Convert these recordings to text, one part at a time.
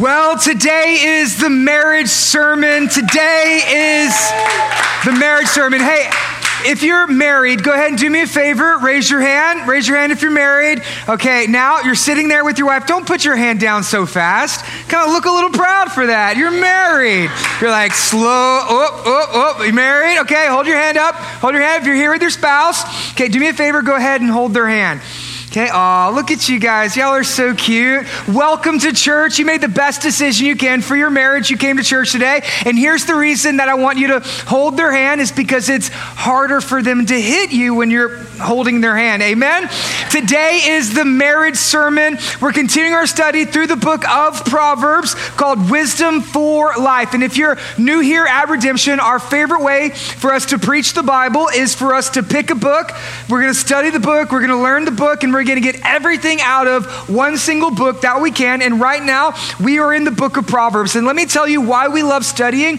Well, today is the marriage sermon. Today is the marriage sermon. Hey, if you're married, go ahead and do me a favor. Raise your hand. Raise your hand if you're married. Okay, now you're sitting there with your wife. Don't put your hand down so fast. Kind of look a little proud for that. You're married. You're like slow. Oh, oh, oh. You married? Okay, hold your hand up. Hold your hand if you're here with your spouse. Okay, do me a favor. Go ahead and hold their hand. Okay, oh, look at you guys. Y'all are so cute. Welcome to church. You made the best decision you can for your marriage. You came to church today. And here's the reason that I want you to hold their hand is because it's harder for them to hit you when you're holding their hand. Amen? Today is the marriage sermon. We're continuing our study through the book of Proverbs called Wisdom for Life. And if you're new here at Redemption, our favorite way for us to preach the Bible is for us to pick a book. We're going to study the book, we're going to learn the book, and we're we're going to get everything out of one single book that we can. And right now, we are in the book of Proverbs. And let me tell you why we love studying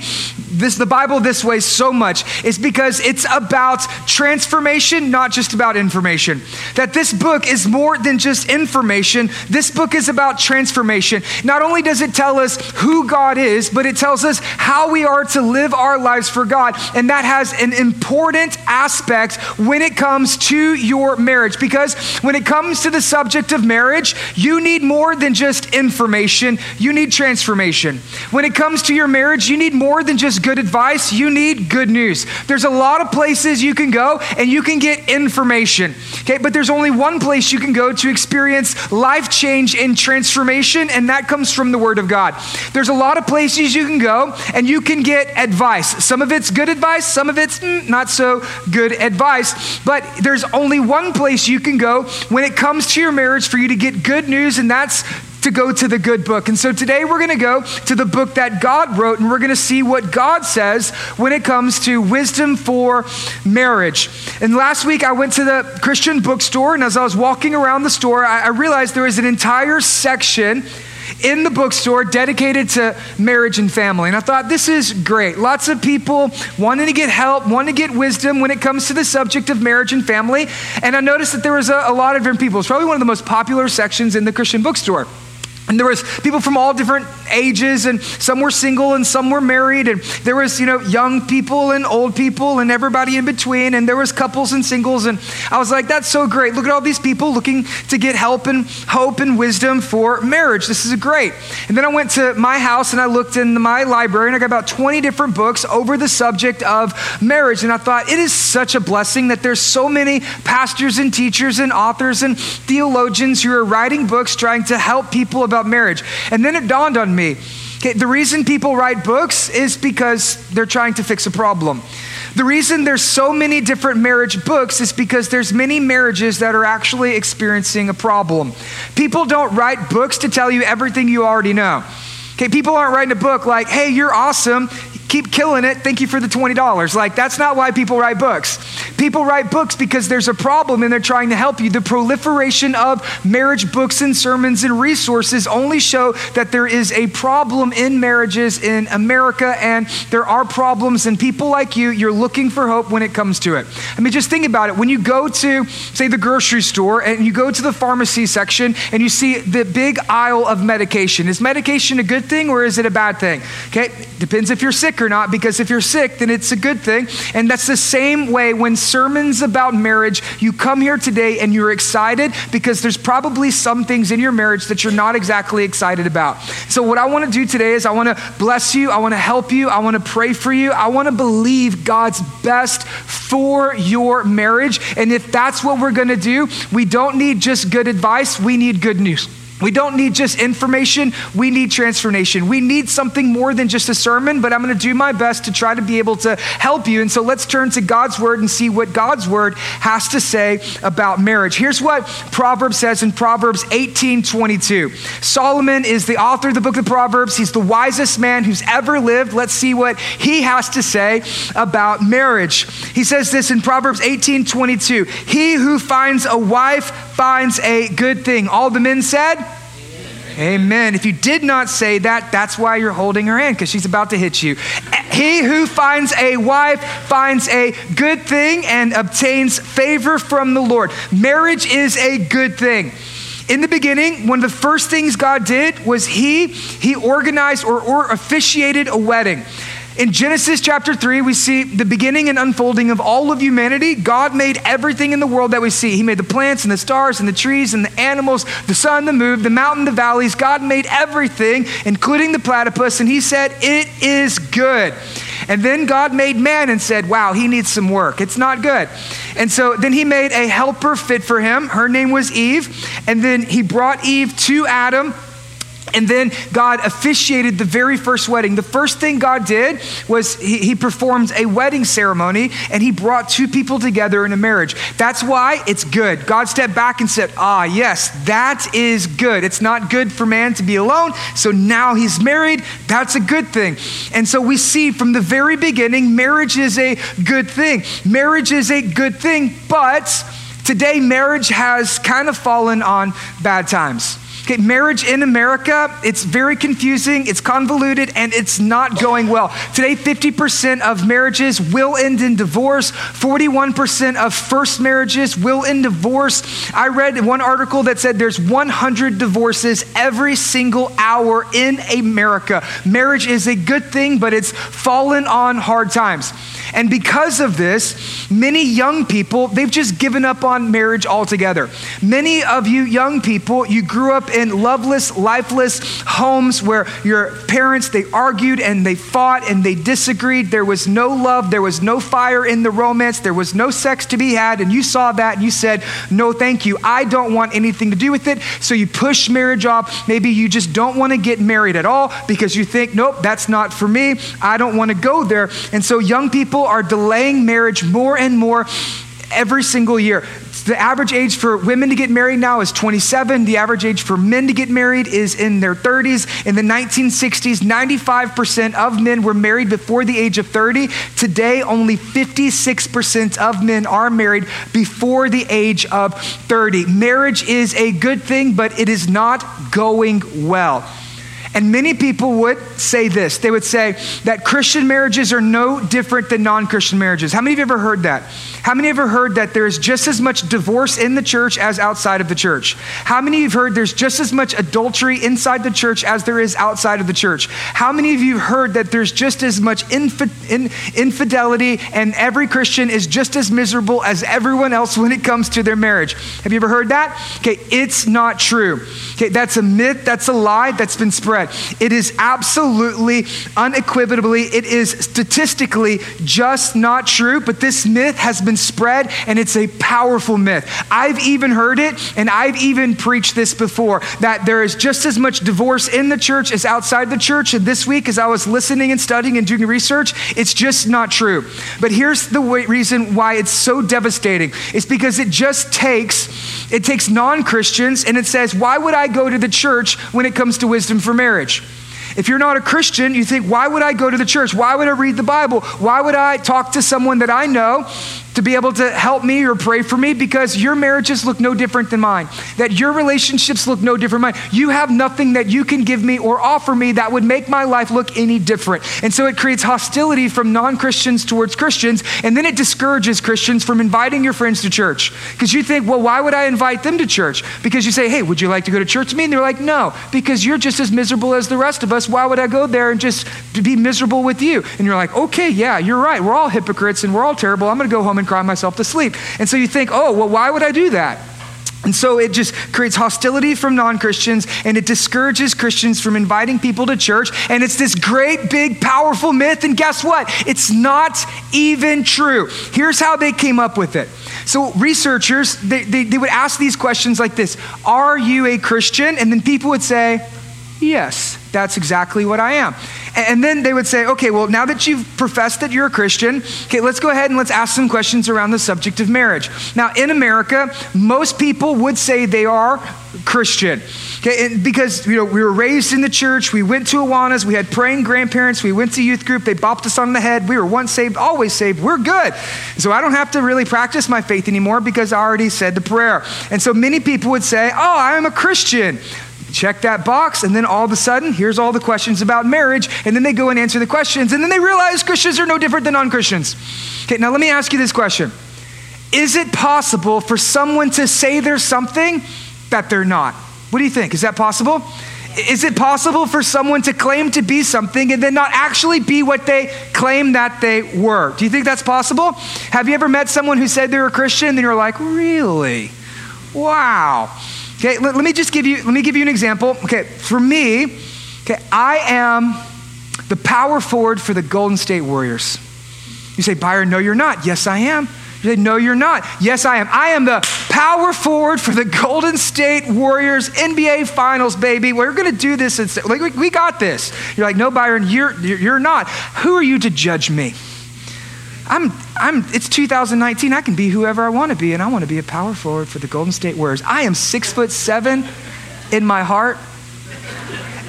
this the Bible this way so much is because it's about transformation, not just about information. That this book is more than just information. This book is about transformation. Not only does it tell us who God is, but it tells us how we are to live our lives for God. And that has an important aspect when it comes to your marriage. Because when it comes to the subject of marriage, you need more than just information, you need transformation. When it comes to your marriage, you need more than just good advice, you need good news. There's a lot of places you can go and you can get information. Okay, but there's only one place you can go to experience life change and transformation, and that comes from the Word of God. There's a lot of places you can go and you can get advice. Some of it's good advice, some of it's mm, not so good advice, but there's only one place you can go when it comes to your marriage for you to get good news, and that's to go to the good book. And so today we're going to go to the book that God wrote and we're going to see what God says when it comes to wisdom for marriage. And last week I went to the Christian bookstore and as I was walking around the store, I, I realized there was an entire section in the bookstore dedicated to marriage and family. And I thought, this is great. Lots of people wanting to get help, wanting to get wisdom when it comes to the subject of marriage and family. And I noticed that there was a, a lot of different people. It's probably one of the most popular sections in the Christian bookstore. And there was people from all different ages, and some were single and some were married, and there was, you know, young people and old people and everybody in between, and there was couples and singles, and I was like, that's so great. Look at all these people looking to get help and hope and wisdom for marriage. This is great. And then I went to my house and I looked in my library, and I got about 20 different books over the subject of marriage, and I thought it is such a blessing that there's so many pastors and teachers and authors and theologians who are writing books trying to help people about about marriage. And then it dawned on me okay, the reason people write books is because they're trying to fix a problem. The reason there's so many different marriage books is because there's many marriages that are actually experiencing a problem. People don't write books to tell you everything you already know. Okay, people aren't writing a book like, hey, you're awesome keep killing it. Thank you for the $20. Like, that's not why people write books. People write books because there's a problem and they're trying to help you. The proliferation of marriage books and sermons and resources only show that there is a problem in marriages in America and there are problems, and people like you, you're looking for hope when it comes to it. I mean, just think about it. When you go to, say, the grocery store and you go to the pharmacy section and you see the big aisle of medication, is medication a good thing or is it a bad thing? Okay, depends if you're sick or not, because if you're sick, then it's a good thing. And that's the same way when sermons about marriage, you come here today and you're excited because there's probably some things in your marriage that you're not exactly excited about. So, what I want to do today is I want to bless you, I want to help you, I want to pray for you, I want to believe God's best for your marriage. And if that's what we're going to do, we don't need just good advice, we need good news. We don't need just information, we need transformation. We need something more than just a sermon, but I'm going to do my best to try to be able to help you. And so let's turn to God's word and see what God's word has to say about marriage. Here's what Proverbs says in Proverbs 18 22. Solomon is the author of the book of Proverbs, he's the wisest man who's ever lived. Let's see what he has to say about marriage. He says this in Proverbs 18 22 He who finds a wife finds a good thing. All the men said, Amen. If you did not say that, that's why you're holding her hand, because she's about to hit you. He who finds a wife finds a good thing and obtains favor from the Lord. Marriage is a good thing. In the beginning, one of the first things God did was he he organized or, or officiated a wedding. In Genesis chapter 3, we see the beginning and unfolding of all of humanity. God made everything in the world that we see. He made the plants and the stars and the trees and the animals, the sun, the moon, the mountain, the valleys. God made everything, including the platypus, and He said, It is good. And then God made man and said, Wow, he needs some work. It's not good. And so then he made a helper fit for him. Her name was Eve. And then he brought Eve to Adam and then God officiated the very first wedding. The first thing God did was he, he, performed a wedding ceremony and he brought two people together in a marriage. That's why it's good. God stepped back and said, Ah, yes, that is good. It's not good for man to be alone. So now he's married. That's a good thing. And so we see from the very beginning, marriage is a good thing. Marriage is a good thing, but today marriage has kind of fallen on bad times. Okay, marriage in America, it's very confusing, it's convoluted, and it's not going well. Today, 50% of marriages will end in divorce, 41% of first marriages will end in divorce. I read one article that said there's 100 divorces every single hour in America. Marriage is a good thing, but it's fallen on hard times. And because of this, many young people, they've just given up on marriage altogether. Many of you young people, you grew up in loveless, lifeless homes where your parents, they argued and they fought and they disagreed. There was no love, there was no fire in the romance, there was no sex to be had. And you saw that and you said, No, thank you. I don't want anything to do with it. So you push marriage off. Maybe you just don't want to get married at all because you think, Nope, that's not for me. I don't want to go there. And so young people are delaying marriage more and more every single year. The average age for women to get married now is 27. The average age for men to get married is in their 30s. In the 1960s, 95% of men were married before the age of 30. Today, only 56% of men are married before the age of 30. Marriage is a good thing, but it is not going well. And many people would say this they would say that Christian marriages are no different than non Christian marriages. How many of you ever heard that? How many ever heard that there's just as much divorce in the church as outside of the church? How many have heard there's just as much adultery inside the church as there is outside of the church? How many of you have heard that there's just as much infi- in, infidelity and every Christian is just as miserable as everyone else when it comes to their marriage? Have you ever heard that? Okay, it's not true. Okay, that's a myth, that's a lie that's been spread. It is absolutely, unequivocally, it is statistically just not true, but this myth has been spread and it's a powerful myth. I've even heard it and I've even preached this before that there is just as much divorce in the church as outside the church. And this week, as I was listening and studying and doing research, it's just not true. But here's the way, reason why it's so devastating it's because it just takes it takes non-christians and it says why would i go to the church when it comes to wisdom for marriage if you're not a Christian, you think, why would I go to the church? Why would I read the Bible? Why would I talk to someone that I know to be able to help me or pray for me because your marriages look no different than mine, that your relationships look no different mine. You have nothing that you can give me or offer me that would make my life look any different. And so it creates hostility from non Christians towards Christians, and then it discourages Christians from inviting your friends to church. Because you think, well, why would I invite them to church? Because you say, hey, would you like to go to church with me? And they're like, no, because you're just as miserable as the rest of us. Why would I go there and just be miserable with you? And you're like, okay, yeah, you're right. We're all hypocrites and we're all terrible. I'm going to go home and cry myself to sleep. And so you think, oh, well, why would I do that? And so it just creates hostility from non Christians and it discourages Christians from inviting people to church. And it's this great, big, powerful myth. And guess what? It's not even true. Here's how they came up with it. So, researchers, they, they, they would ask these questions like this Are you a Christian? And then people would say, Yes, that's exactly what I am. And then they would say, okay, well, now that you've professed that you're a Christian, okay, let's go ahead and let's ask some questions around the subject of marriage. Now, in America, most people would say they are Christian. Okay, because you know we were raised in the church, we went to Awanas, we had praying grandparents, we went to youth group, they bopped us on the head. We were once saved, always saved. We're good. So I don't have to really practice my faith anymore because I already said the prayer. And so many people would say, "Oh, I am a Christian." Check that box, and then all of a sudden, here's all the questions about marriage, and then they go and answer the questions, and then they realize Christians are no different than non Christians. Okay, now let me ask you this question Is it possible for someone to say there's something that they're not? What do you think? Is that possible? Is it possible for someone to claim to be something and then not actually be what they claim that they were? Do you think that's possible? Have you ever met someone who said they're a Christian and you're like, really? Wow. Okay, let, let, me just give you, let me give you an example. Okay, for me, okay, I am the power forward for the Golden State Warriors. You say, Byron, no, you're not. Yes, I am. You say, no, you're not. Yes, I am. I am the power forward for the Golden State Warriors NBA Finals, baby. We're going to do this. Like, we got this. You're like, no, Byron, you're, you're not. Who are you to judge me? I'm, I'm, it's 2019. I can be whoever I want to be, and I want to be a power forward for the Golden State Warriors. I am six foot seven in my heart,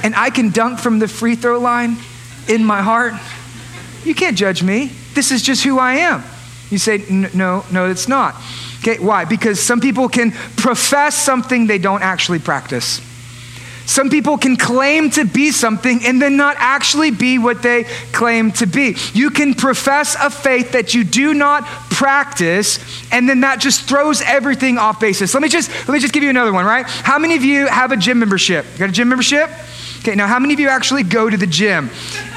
and I can dunk from the free throw line in my heart. You can't judge me. This is just who I am. You say, no, no, it's not. Okay, why? Because some people can profess something they don't actually practice. Some people can claim to be something and then not actually be what they claim to be. You can profess a faith that you do not practice, and then that just throws everything off basis. Let me just let me just give you another one, right? How many of you have a gym membership? You got a gym membership? Okay, now how many of you actually go to the gym?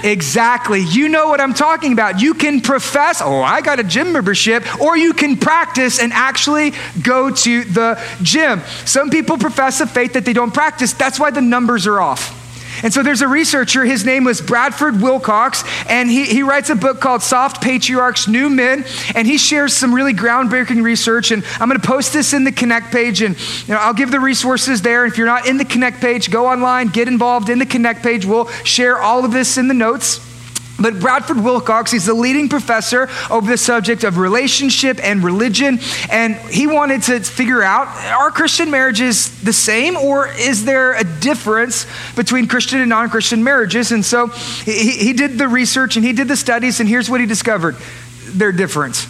Exactly. You know what I'm talking about. You can profess, oh, I got a gym membership, or you can practice and actually go to the gym. Some people profess a faith that they don't practice. That's why the numbers are off. And so there's a researcher, his name was Bradford Wilcox, and he, he writes a book called Soft Patriarchs, New Men, and he shares some really groundbreaking research. And I'm going to post this in the Connect page, and you know, I'll give the resources there. If you're not in the Connect page, go online, get involved in the Connect page. We'll share all of this in the notes. But Bradford Wilcox, he's the leading professor over the subject of relationship and religion. And he wanted to figure out are Christian marriages the same, or is there a difference between Christian and non Christian marriages? And so he, he did the research and he did the studies, and here's what he discovered they're different.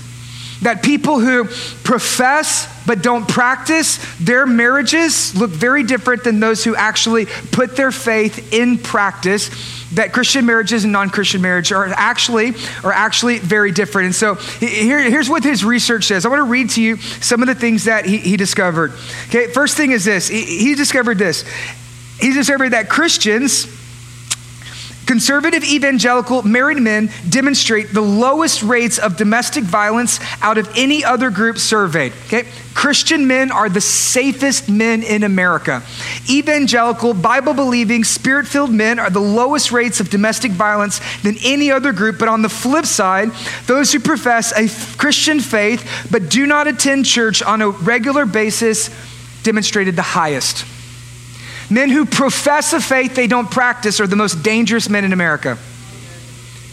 That people who profess but don't practice, their marriages look very different than those who actually put their faith in practice that Christian marriages and non-Christian marriage are actually are actually very different. And so here, here's what his research says. I want to read to you some of the things that he, he discovered. Okay, first thing is this. He, he discovered this. He discovered that Christians Conservative evangelical married men demonstrate the lowest rates of domestic violence out of any other group surveyed. Okay? Christian men are the safest men in America. Evangelical, Bible believing, spirit filled men are the lowest rates of domestic violence than any other group. But on the flip side, those who profess a Christian faith but do not attend church on a regular basis demonstrated the highest. Men who profess a faith they don't practice are the most dangerous men in America.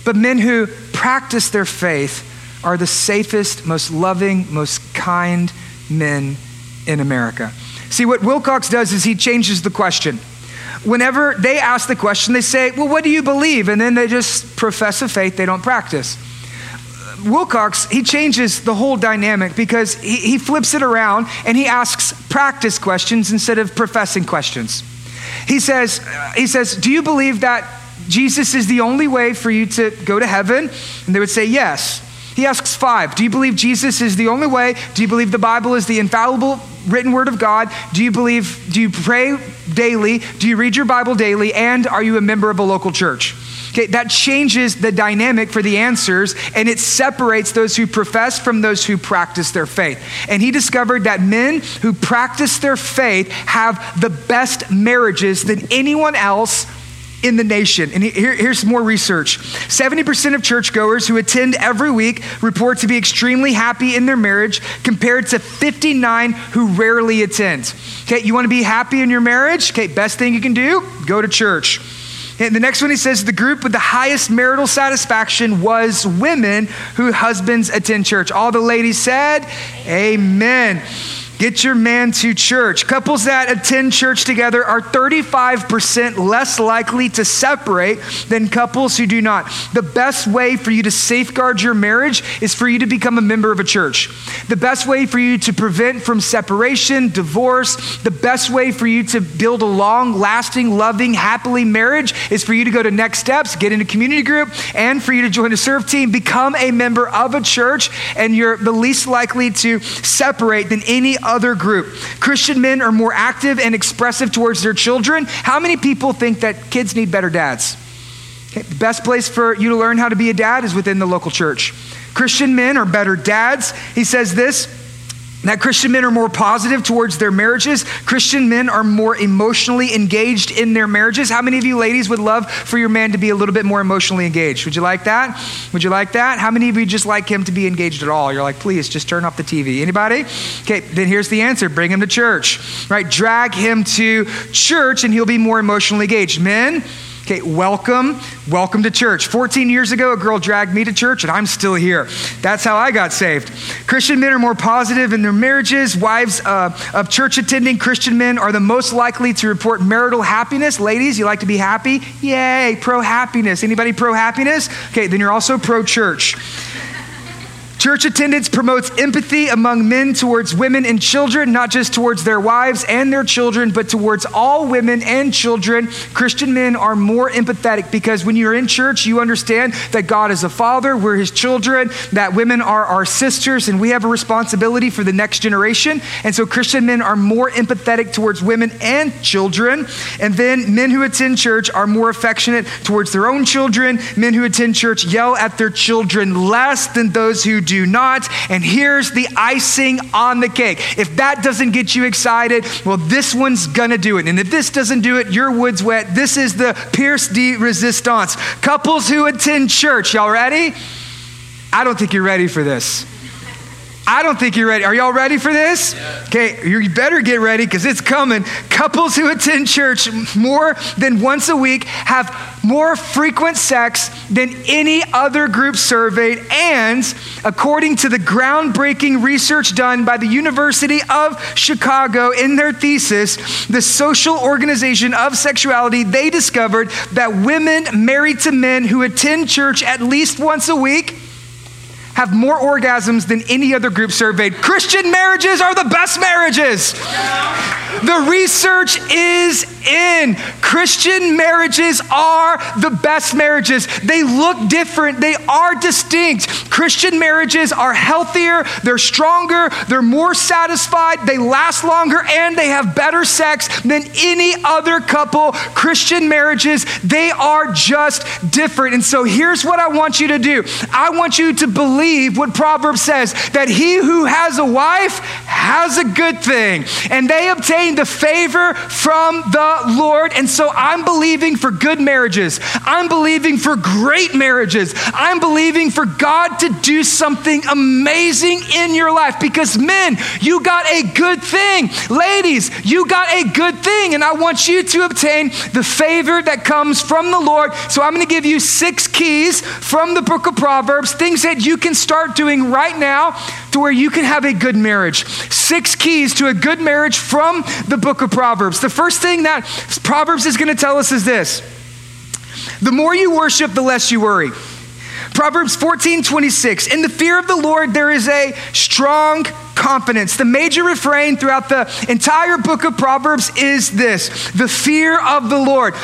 But men who practice their faith are the safest, most loving, most kind men in America. See, what Wilcox does is he changes the question. Whenever they ask the question, they say, Well, what do you believe? And then they just profess a faith they don't practice. Wilcox, he changes the whole dynamic because he, he flips it around and he asks practice questions instead of professing questions. He says, he says, Do you believe that Jesus is the only way for you to go to heaven? And they would say, Yes. He asks five Do you believe Jesus is the only way? Do you believe the Bible is the infallible written word of God? Do you believe, do you pray daily? Do you read your Bible daily? And are you a member of a local church? Okay, that changes the dynamic for the answers and it separates those who profess from those who practice their faith. And he discovered that men who practice their faith have the best marriages than anyone else in the nation. And here, here's more research 70% of churchgoers who attend every week report to be extremely happy in their marriage, compared to 59 who rarely attend. Okay, you want to be happy in your marriage? Okay, best thing you can do go to church. And the next one he says the group with the highest marital satisfaction was women who husbands attend church. All the ladies said, Amen. Get your man to church. Couples that attend church together are 35% less likely to separate than couples who do not. The best way for you to safeguard your marriage is for you to become a member of a church. The best way for you to prevent from separation, divorce, the best way for you to build a long, lasting, loving, happily marriage is for you to go to Next Steps, get in a community group, and for you to join a serve team, become a member of a church, and you're the least likely to separate than any other group. Christian men are more active and expressive towards their children. How many people think that kids need better dads? Okay, the best place for you to learn how to be a dad is within the local church. Christian men are better dads. He says this that Christian men are more positive towards their marriages. Christian men are more emotionally engaged in their marriages. How many of you ladies would love for your man to be a little bit more emotionally engaged? Would you like that? Would you like that? How many of you just like him to be engaged at all? You're like, please just turn off the TV. Anybody? Okay, then here's the answer bring him to church, right? Drag him to church and he'll be more emotionally engaged. Men, Okay, welcome. Welcome to church. 14 years ago, a girl dragged me to church, and I'm still here. That's how I got saved. Christian men are more positive in their marriages. Wives uh, of church attending Christian men are the most likely to report marital happiness. Ladies, you like to be happy? Yay, pro happiness. Anybody pro happiness? Okay, then you're also pro church. Church attendance promotes empathy among men towards women and children, not just towards their wives and their children, but towards all women and children. Christian men are more empathetic because when you're in church, you understand that God is a father, we're his children, that women are our sisters, and we have a responsibility for the next generation. And so Christian men are more empathetic towards women and children. And then men who attend church are more affectionate towards their own children. Men who attend church yell at their children less than those who do not. And here's the icing on the cake. If that doesn't get you excited, well, this one's gonna do it. And if this doesn't do it, your wood's wet. This is the Pierce de Resistance. Couples who attend church, y'all ready? I don't think you're ready for this. I don't think you're ready. Are y'all ready for this? Okay, you better get ready because it's coming. Couples who attend church more than once a week have more frequent sex than any other group surveyed. And according to the groundbreaking research done by the University of Chicago in their thesis, the social organization of sexuality, they discovered that women married to men who attend church at least once a week have more orgasms than any other group surveyed. Christian marriages are the best marriages. The research is in. Christian marriages are the best marriages. They look different, they are distinct. Christian marriages are healthier, they're stronger, they're more satisfied, they last longer, and they have better sex than any other couple. Christian marriages, they are just different. And so here's what I want you to do I want you to believe what Proverbs says that he who has a wife has a good thing, and they obtain the favor from the Lord. And so I'm believing for good marriages. I'm believing for great marriages. I'm believing for God to do something amazing in your life because, men, you got a good thing. Ladies, you got a good thing. And I want you to obtain the favor that comes from the Lord. So I'm going to give you six keys from the book of Proverbs, things that you can start doing right now to where you can have a good marriage. Six keys to a good marriage from the book of Proverbs. The first thing that Proverbs is going to tell us is this the more you worship, the less you worry. Proverbs 14, 26. In the fear of the Lord, there is a strong confidence. The major refrain throughout the entire book of Proverbs is this the fear of the Lord.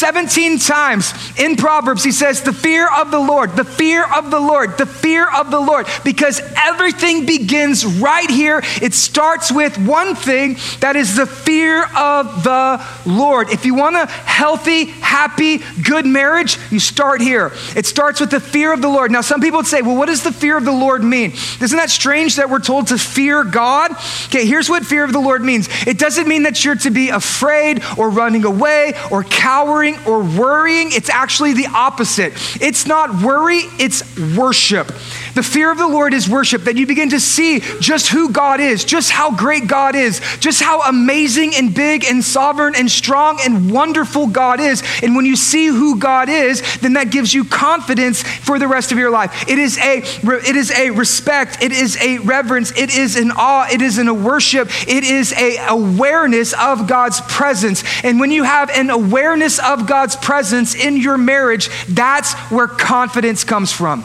17 times in Proverbs, he says, the fear of the Lord, the fear of the Lord, the fear of the Lord, because everything begins right here. It starts with one thing that is the fear of the Lord. If you want a healthy, happy, good marriage, you start here. It starts with the fear of the Lord. Now, some people would say, well, what does the fear of the Lord mean? Isn't that strange that we're told to fear God? Okay, here's what fear of the Lord means it doesn't mean that you're to be afraid or running away or cowering or worrying. It's actually the opposite. It's not worry, it's worship. The fear of the Lord is worship, that you begin to see just who God is, just how great God is, just how amazing and big and sovereign and strong and wonderful God is. And when you see who God is, then that gives you confidence for the rest of your life. It is a, it is a respect, it is a reverence, it is an awe, it is an a worship, it is a awareness of God's presence. And when you have an awareness of God's presence in your marriage, that's where confidence comes from.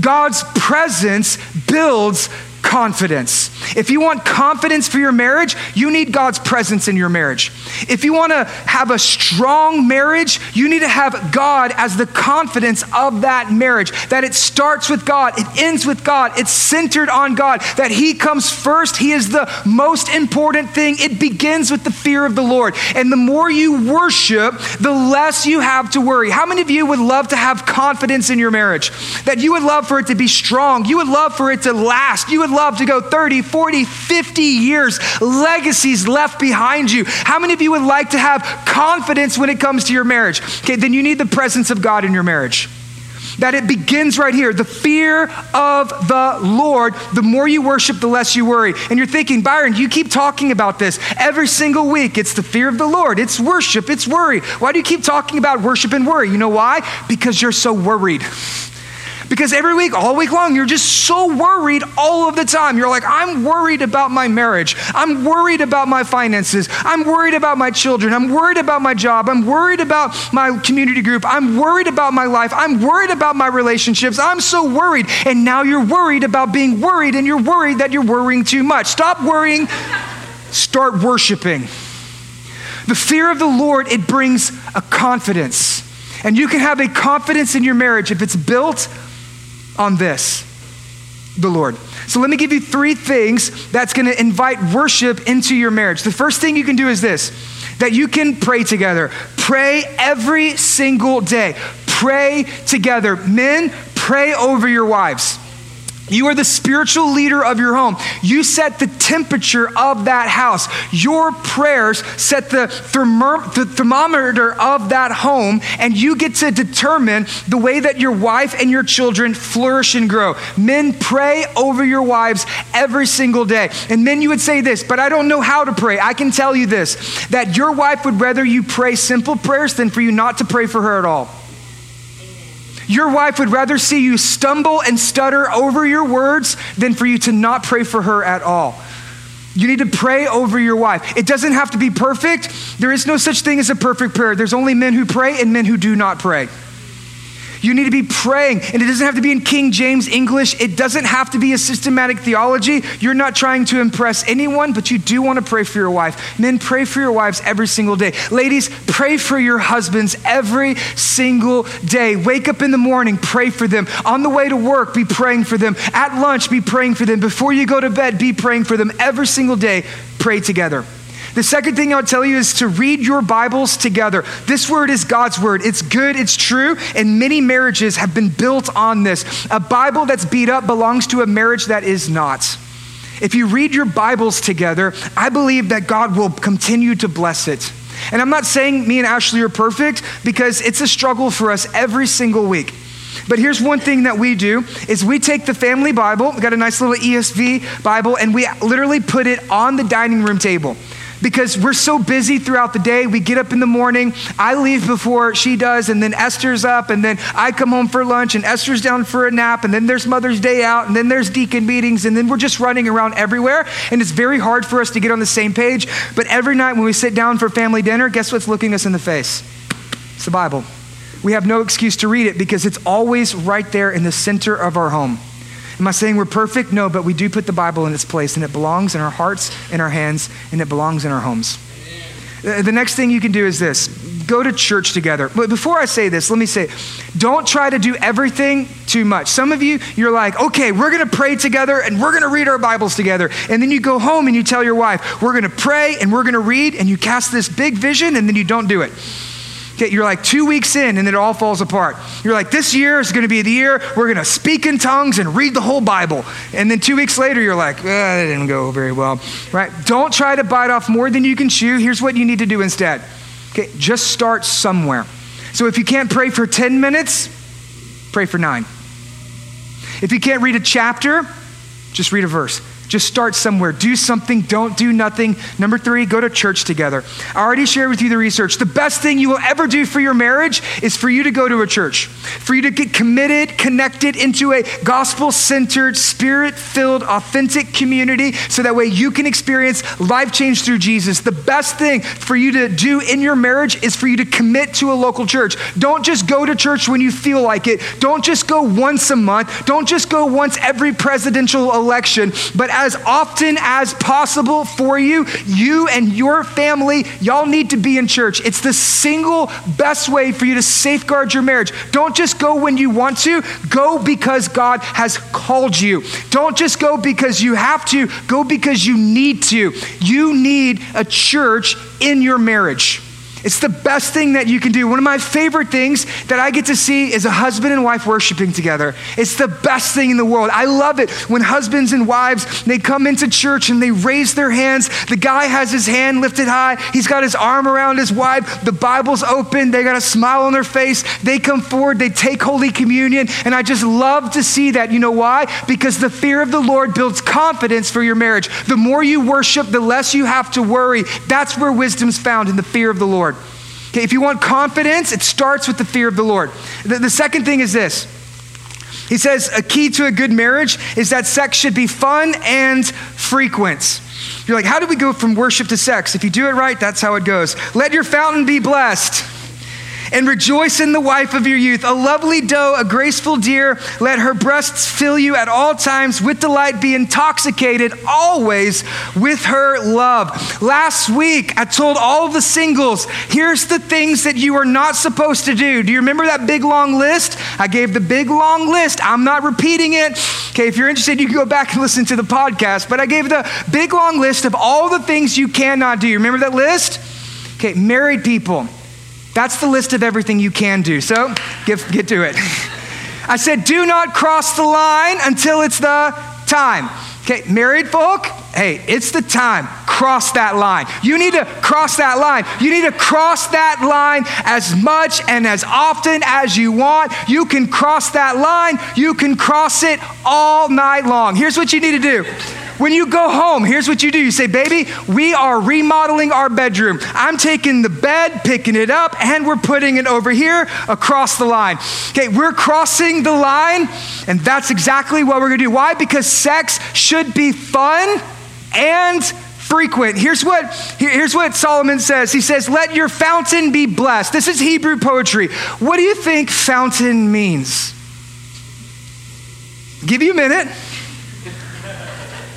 God's presence builds confidence. If you want confidence for your marriage, you need God's presence in your marriage. If you want to have a strong marriage, you need to have God as the confidence of that marriage. That it starts with God, it ends with God, it's centered on God, that He comes first, He is the most important thing. It begins with the fear of the Lord. And the more you worship, the less you have to worry. How many of you would love to have confidence in your marriage? That you would love for it to be strong, you would love for it to last, you would love love to go 30, 40, 50 years, legacies left behind you. How many of you would like to have confidence when it comes to your marriage? Okay, then you need the presence of God in your marriage. That it begins right here. The fear of the Lord. The more you worship, the less you worry. And you're thinking, Byron, you keep talking about this every single week. It's the fear of the Lord. It's worship. It's worry. Why do you keep talking about worship and worry? You know why? Because you're so worried. Because every week, all week long, you're just so worried all of the time. You're like, I'm worried about my marriage. I'm worried about my finances. I'm worried about my children. I'm worried about my job. I'm worried about my community group. I'm worried about my life. I'm worried about my relationships. I'm so worried. And now you're worried about being worried, and you're worried that you're worrying too much. Stop worrying, start worshiping. The fear of the Lord, it brings a confidence. And you can have a confidence in your marriage if it's built on this the Lord. So let me give you three things that's going to invite worship into your marriage. The first thing you can do is this that you can pray together. Pray every single day. Pray together. Men, pray over your wives. You are the spiritual leader of your home. You set the temperature of that house. Your prayers set the, the, thermometer of that home, and you get to determine the way that your wife and your children flourish and grow. Men, pray over your wives every single day. And men, you would say this, but I don't know how to pray. I can tell you this that your wife would rather you pray simple prayers than for you not to pray for her at all. Your wife would rather see you stumble and stutter over your words than for you to not pray for her at all. You need to pray over your wife. It doesn't have to be perfect. There is no such thing as a perfect prayer. There's only men who pray and men who do not pray. You need to be praying, and it doesn't have to be in King James English. It doesn't have to be a systematic theology. You're not trying to impress anyone, but you do want to pray for your wife. Men, pray for your wives every single day. Ladies, pray for your husbands every single day. Wake up in the morning, pray for them. On the way to work, be praying for them. At lunch, be praying for them. Before you go to bed, be praying for them. Every single day, pray together. The second thing I would tell you is to read your Bibles together. This word is God's word. It's good, it's true, and many marriages have been built on this. A Bible that's beat up belongs to a marriage that is not. If you read your Bibles together, I believe that God will continue to bless it. And I'm not saying me and Ashley are perfect because it's a struggle for us every single week. But here's one thing that we do is we take the family Bible, we got a nice little ESV Bible, and we literally put it on the dining room table because we're so busy throughout the day. We get up in the morning, I leave before she does, and then Esther's up, and then I come home for lunch, and Esther's down for a nap, and then there's Mother's Day out, and then there's deacon meetings, and then we're just running around everywhere. And it's very hard for us to get on the same page. But every night when we sit down for family dinner, guess what's looking us in the face? It's the Bible. we have no excuse to read it because it's always right there in the center of our home. Am I saying we're perfect? No, but we do put the Bible in its place, and it belongs in our hearts, in our hands, and it belongs in our homes. The next thing you can do is this go to church together. But before I say this, let me say, don't try to do everything too much. Some of you, you're like, okay, we're going to pray together and we're going to read our Bibles together. And then you go home and you tell your wife, we're going to pray and we're going to read, and you cast this big vision and then you don't do it. Okay, you're like two weeks in and it all falls apart. You're like, this year is going to be the year we're going to speak in tongues and read the whole Bible. And then two weeks later, you're like, eh, that didn't go very well, right? Don't try to bite off more than you can chew. Here's what you need to do instead. Okay, just start somewhere. So if you can't pray for 10 minutes, pray for nine. If you can't read a chapter, just read a verse. Just start somewhere. Do something. Don't do nothing. Number three, go to church together. I already shared with you the research. The best thing you will ever do for your marriage is for you to go to a church, for you to get committed, connected into a gospel centered, spirit filled, authentic community so that way you can experience life change through Jesus. The best thing for you to do in your marriage is for you to commit to a local church. Don't just go to church when you feel like it. Don't just go once a month. Don't just go once every presidential election, but as often as possible for you. You and your family, y'all need to be in church. It's the single best way for you to safeguard your marriage. Don't just go when you want to, go because God has called you. Don't just go because you have to, go because you need to. You need a church in your marriage. It's the best thing that you can do. One of my favorite things that I get to see is a husband and wife worshiping together. It's the best thing in the world. I love it when husbands and wives they come into church and they raise their hands. The guy has his hand lifted high. He's got his arm around his wife. The Bible's open. They got a smile on their face. They come forward. They take Holy Communion. And I just love to see that. You know why? Because the fear of the Lord builds confidence for your marriage. The more you worship, the less you have to worry. That's where wisdom's found in the fear of the Lord. Okay, if you want confidence, it starts with the fear of the Lord. The, the second thing is this. He says a key to a good marriage is that sex should be fun and frequent. You're like, how do we go from worship to sex? If you do it right, that's how it goes. Let your fountain be blessed and rejoice in the wife of your youth. A lovely doe, a graceful deer, let her breasts fill you at all times with delight. Be intoxicated always with her love. Last week, I told all the singles, here's the things that you are not supposed to do. Do you remember that big long list? I gave the big long list. I'm not repeating it. Okay, if you're interested, you can go back and listen to the podcast. But I gave the big long list of all the things you cannot do. Remember that list? Okay, married people that's the list of everything you can do. So get, get to it. I said, do not cross the line until it's the time. Okay, married folk, hey, it's the time. Cross that line. You need to cross that line. You need to cross that line as much and as often as you want. You can cross that line. You can cross it all night long. Here's what you need to do when you go home, here's what you do you say, Baby, we are remodeling our bedroom. I'm taking the bed, picking it up, and we're putting it over here across the line. Okay, we're crossing the line, and that's exactly what we're gonna do. Why? Because sex should be fun and frequent. Here's what, here's what Solomon says. He says, Let your fountain be blessed. This is Hebrew poetry. What do you think fountain means? Give you a minute.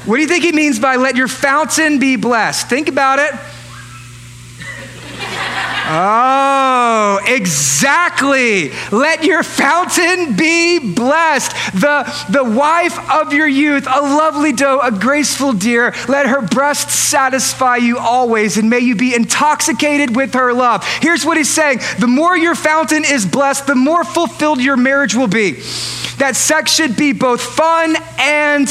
What do you think he means by let your fountain be blessed? Think about it. Oh, exactly. Let your fountain be blessed. The, the wife of your youth, a lovely doe, a graceful deer. Let her breasts satisfy you always, and may you be intoxicated with her love. Here's what he's saying the more your fountain is blessed, the more fulfilled your marriage will be. That sex should be both fun and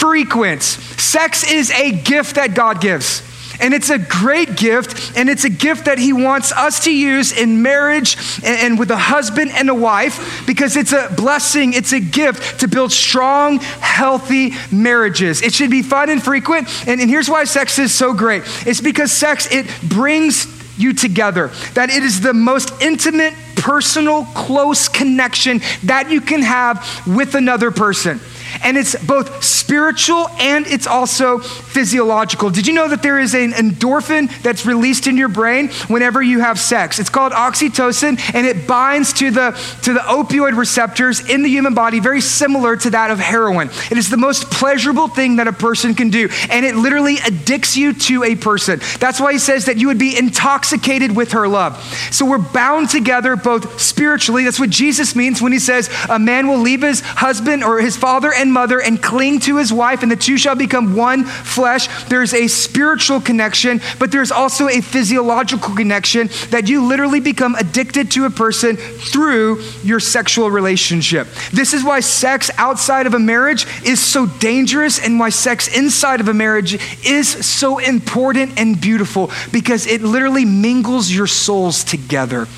frequent. Sex is a gift that God gives. And it's a great gift, and it's a gift that He wants us to use in marriage and, and, with a husband and a wife because it's a blessing, it's a gift to build strong, healthy marriages. It should be fun and frequent. And, and here's why sex is so great it's because sex, it brings you together, that it is the most intimate, personal, close connection that you can have with another person. And it's both spiritual and it's also physiological. Did you know that there is an endorphin that's released in your brain whenever you have sex? It's called oxytocin and it binds to the, to the opioid receptors in the human body, very similar to that of heroin. It is the most pleasurable thing that a person can do. And it literally addicts you to a person. That's why he says that you would be intoxicated with her love. So we're bound together both spiritually. That's what Jesus means when he says a man will leave his husband or his father and mother and cling to his wife, and the two shall become one flesh. There's a spiritual connection, but there's also a physiological connection that you literally become addicted to a person through your sexual relationship. This is why sex outside of a marriage is so dangerous and why sex inside of a marriage is so important and beautiful because it literally mingles your souls together.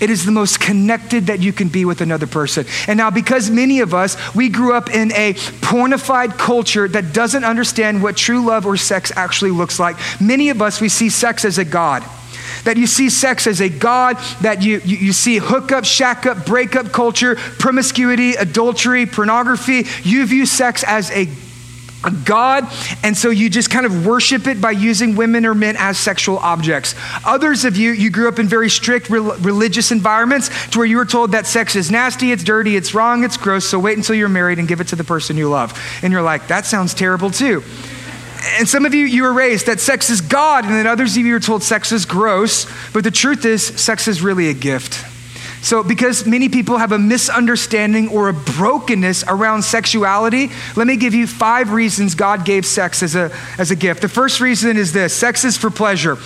It is the most connected that you can be with another person. And now, because many of us, we grew up in a pornified culture that doesn't understand what true love or sex actually looks like, many of us, we see sex as a God. That you see sex as a God, that you, you, you see hookup, shack up, breakup culture, promiscuity, adultery, pornography. You view sex as a God, and so you just kind of worship it by using women or men as sexual objects. Others of you, you grew up in very strict re- religious environments to where you were told that sex is nasty, it's dirty, it's wrong, it's gross, so wait until you're married and give it to the person you love. And you're like, that sounds terrible too. And some of you, you were raised that sex is God, and then others of you are told sex is gross, but the truth is, sex is really a gift. So, because many people have a misunderstanding or a brokenness around sexuality, let me give you five reasons God gave sex as a, as a gift. The first reason is this sex is for pleasure.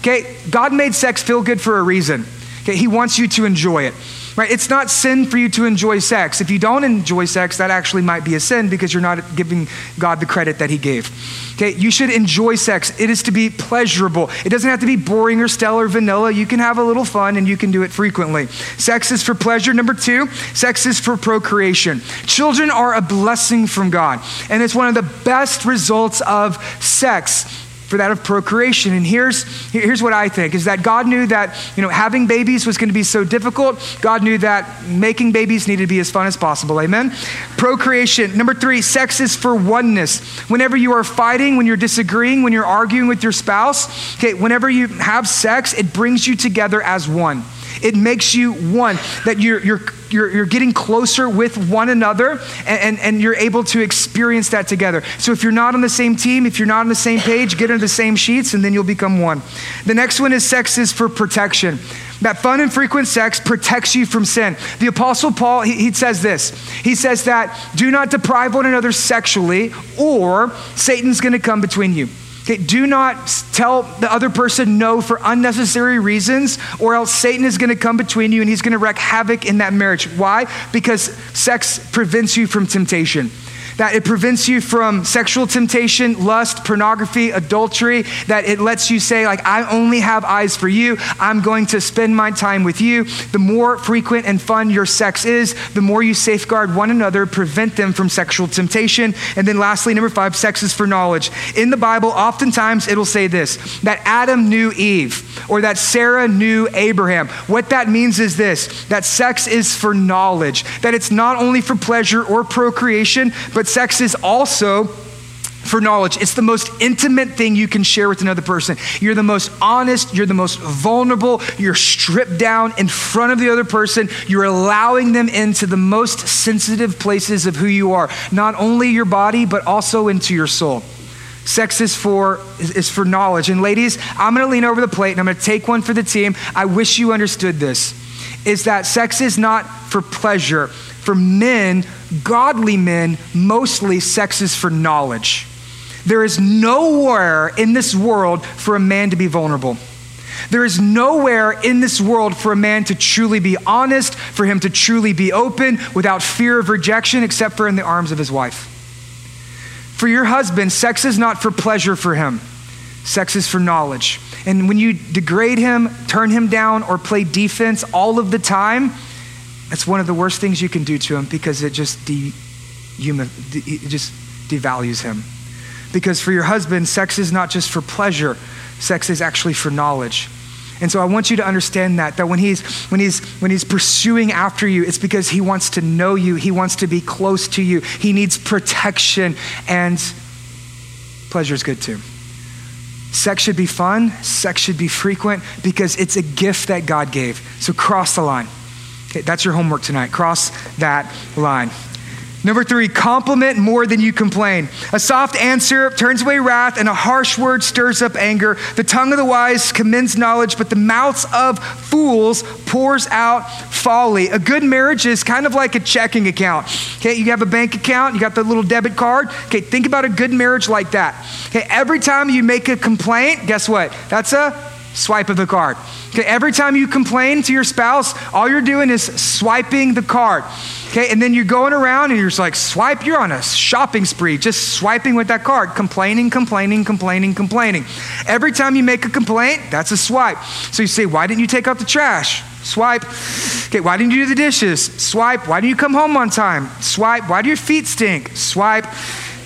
Okay, God made sex feel good for a reason. Okay, He wants you to enjoy it. Right? It's not sin for you to enjoy sex. If you don't enjoy sex, that actually might be a sin because you're not giving God the credit that He gave. Okay, you should enjoy sex. It is to be pleasurable. It doesn't have to be boring or stale or vanilla. You can have a little fun and you can do it frequently. Sex is for pleasure. Number two, sex is for procreation. Children are a blessing from God, and it's one of the best results of sex for that of procreation. And here's, here's what I think is that God knew that, you know, having babies was going to be so difficult. God knew that making babies needed to be as fun as possible. Amen. Procreation. Number three, sex is for oneness. Whenever you are fighting, when you're disagreeing, when you're arguing with your spouse, okay, whenever you have sex, it brings you together as one. It makes you one, that you're, you're, you're, you're getting closer with one another and, and, and you're able to experience that together. So if you're not on the same team, if you're not on the same page, get under the same sheets and then you'll become one. The next one is sex is for protection. That fun and frequent sex protects you from sin. The Apostle Paul, he, he, says this. He says that do not deprive one another sexually, or Satan's to come between you. Okay, do not tell the other person no for unnecessary reasons, or else Satan is going to come between you and he's going to wreak havoc in that marriage. Why? Because sex prevents you from temptation that it prevents you from sexual temptation, lust, pornography, adultery, that it lets you say, like, I only have eyes for you. I'm going to spend my time with you. The more frequent and fun your sex is, the more you safeguard one another, prevent them from sexual temptation. And then lastly, number five, sex is for knowledge. In the Bible, oftentimes it'll say this that Adam knew Eve or that Sarah knew Abraham. What that means is this that sex is for knowledge, that it's not only for pleasure or procreation, but but sex is also for knowledge. It's the most intimate thing you can share with another person. You're the most honest, you're the most vulnerable, you're stripped down in front of the other person. You're allowing them into the most sensitive places of who you are, not only your body, but also into your soul. Sex is for is for knowledge. And ladies, I'm going to lean over the plate and I'm going to take one for the team. I wish you understood this. Is that sex is not for pleasure. For men, godly men, mostly sex is for knowledge. There is nowhere in this world for a man to be vulnerable. There is nowhere in this world for a man to truly be honest, for him to truly be open without fear of rejection, except for in the arms of his wife. For your husband, sex is not for pleasure for him, sex is for knowledge. And when you degrade him, turn him down, or play defense all of the time, it's one of the worst things you can do to him because it just de- human, it just devalues him. Because for your husband, sex is not just for pleasure, sex is actually for knowledge. And so I want you to understand that that when he's when he's when he's pursuing after you, it's because he wants to know you. He wants to be close to you. He needs protection and pleasure is good too. Sex should be fun, sex should be frequent because it's a gift that God gave. So cross the line. That's your homework tonight. Cross that line. Number three, compliment more than you complain. A soft answer turns away wrath, and a harsh word stirs up anger. The tongue of the wise commends knowledge, but the mouths of fools pours out folly. A good marriage is kind of like a checking account. Okay, you have a bank account, you got the little debit card. Okay, think about a good marriage like that. Okay, every time you make a complaint, guess what? That's a swipe of the card. Okay, every time you complain to your spouse, all you're doing is swiping the card. Okay, and then you're going around and you're just like, swipe, you're on a shopping spree, just swiping with that card, complaining, complaining, complaining, complaining. Every time you make a complaint, that's a swipe. So you say, why didn't you take out the trash? Swipe. Okay, why didn't you do the dishes? Swipe. Why didn't you come home on time? Swipe. Why do your feet stink? Swipe.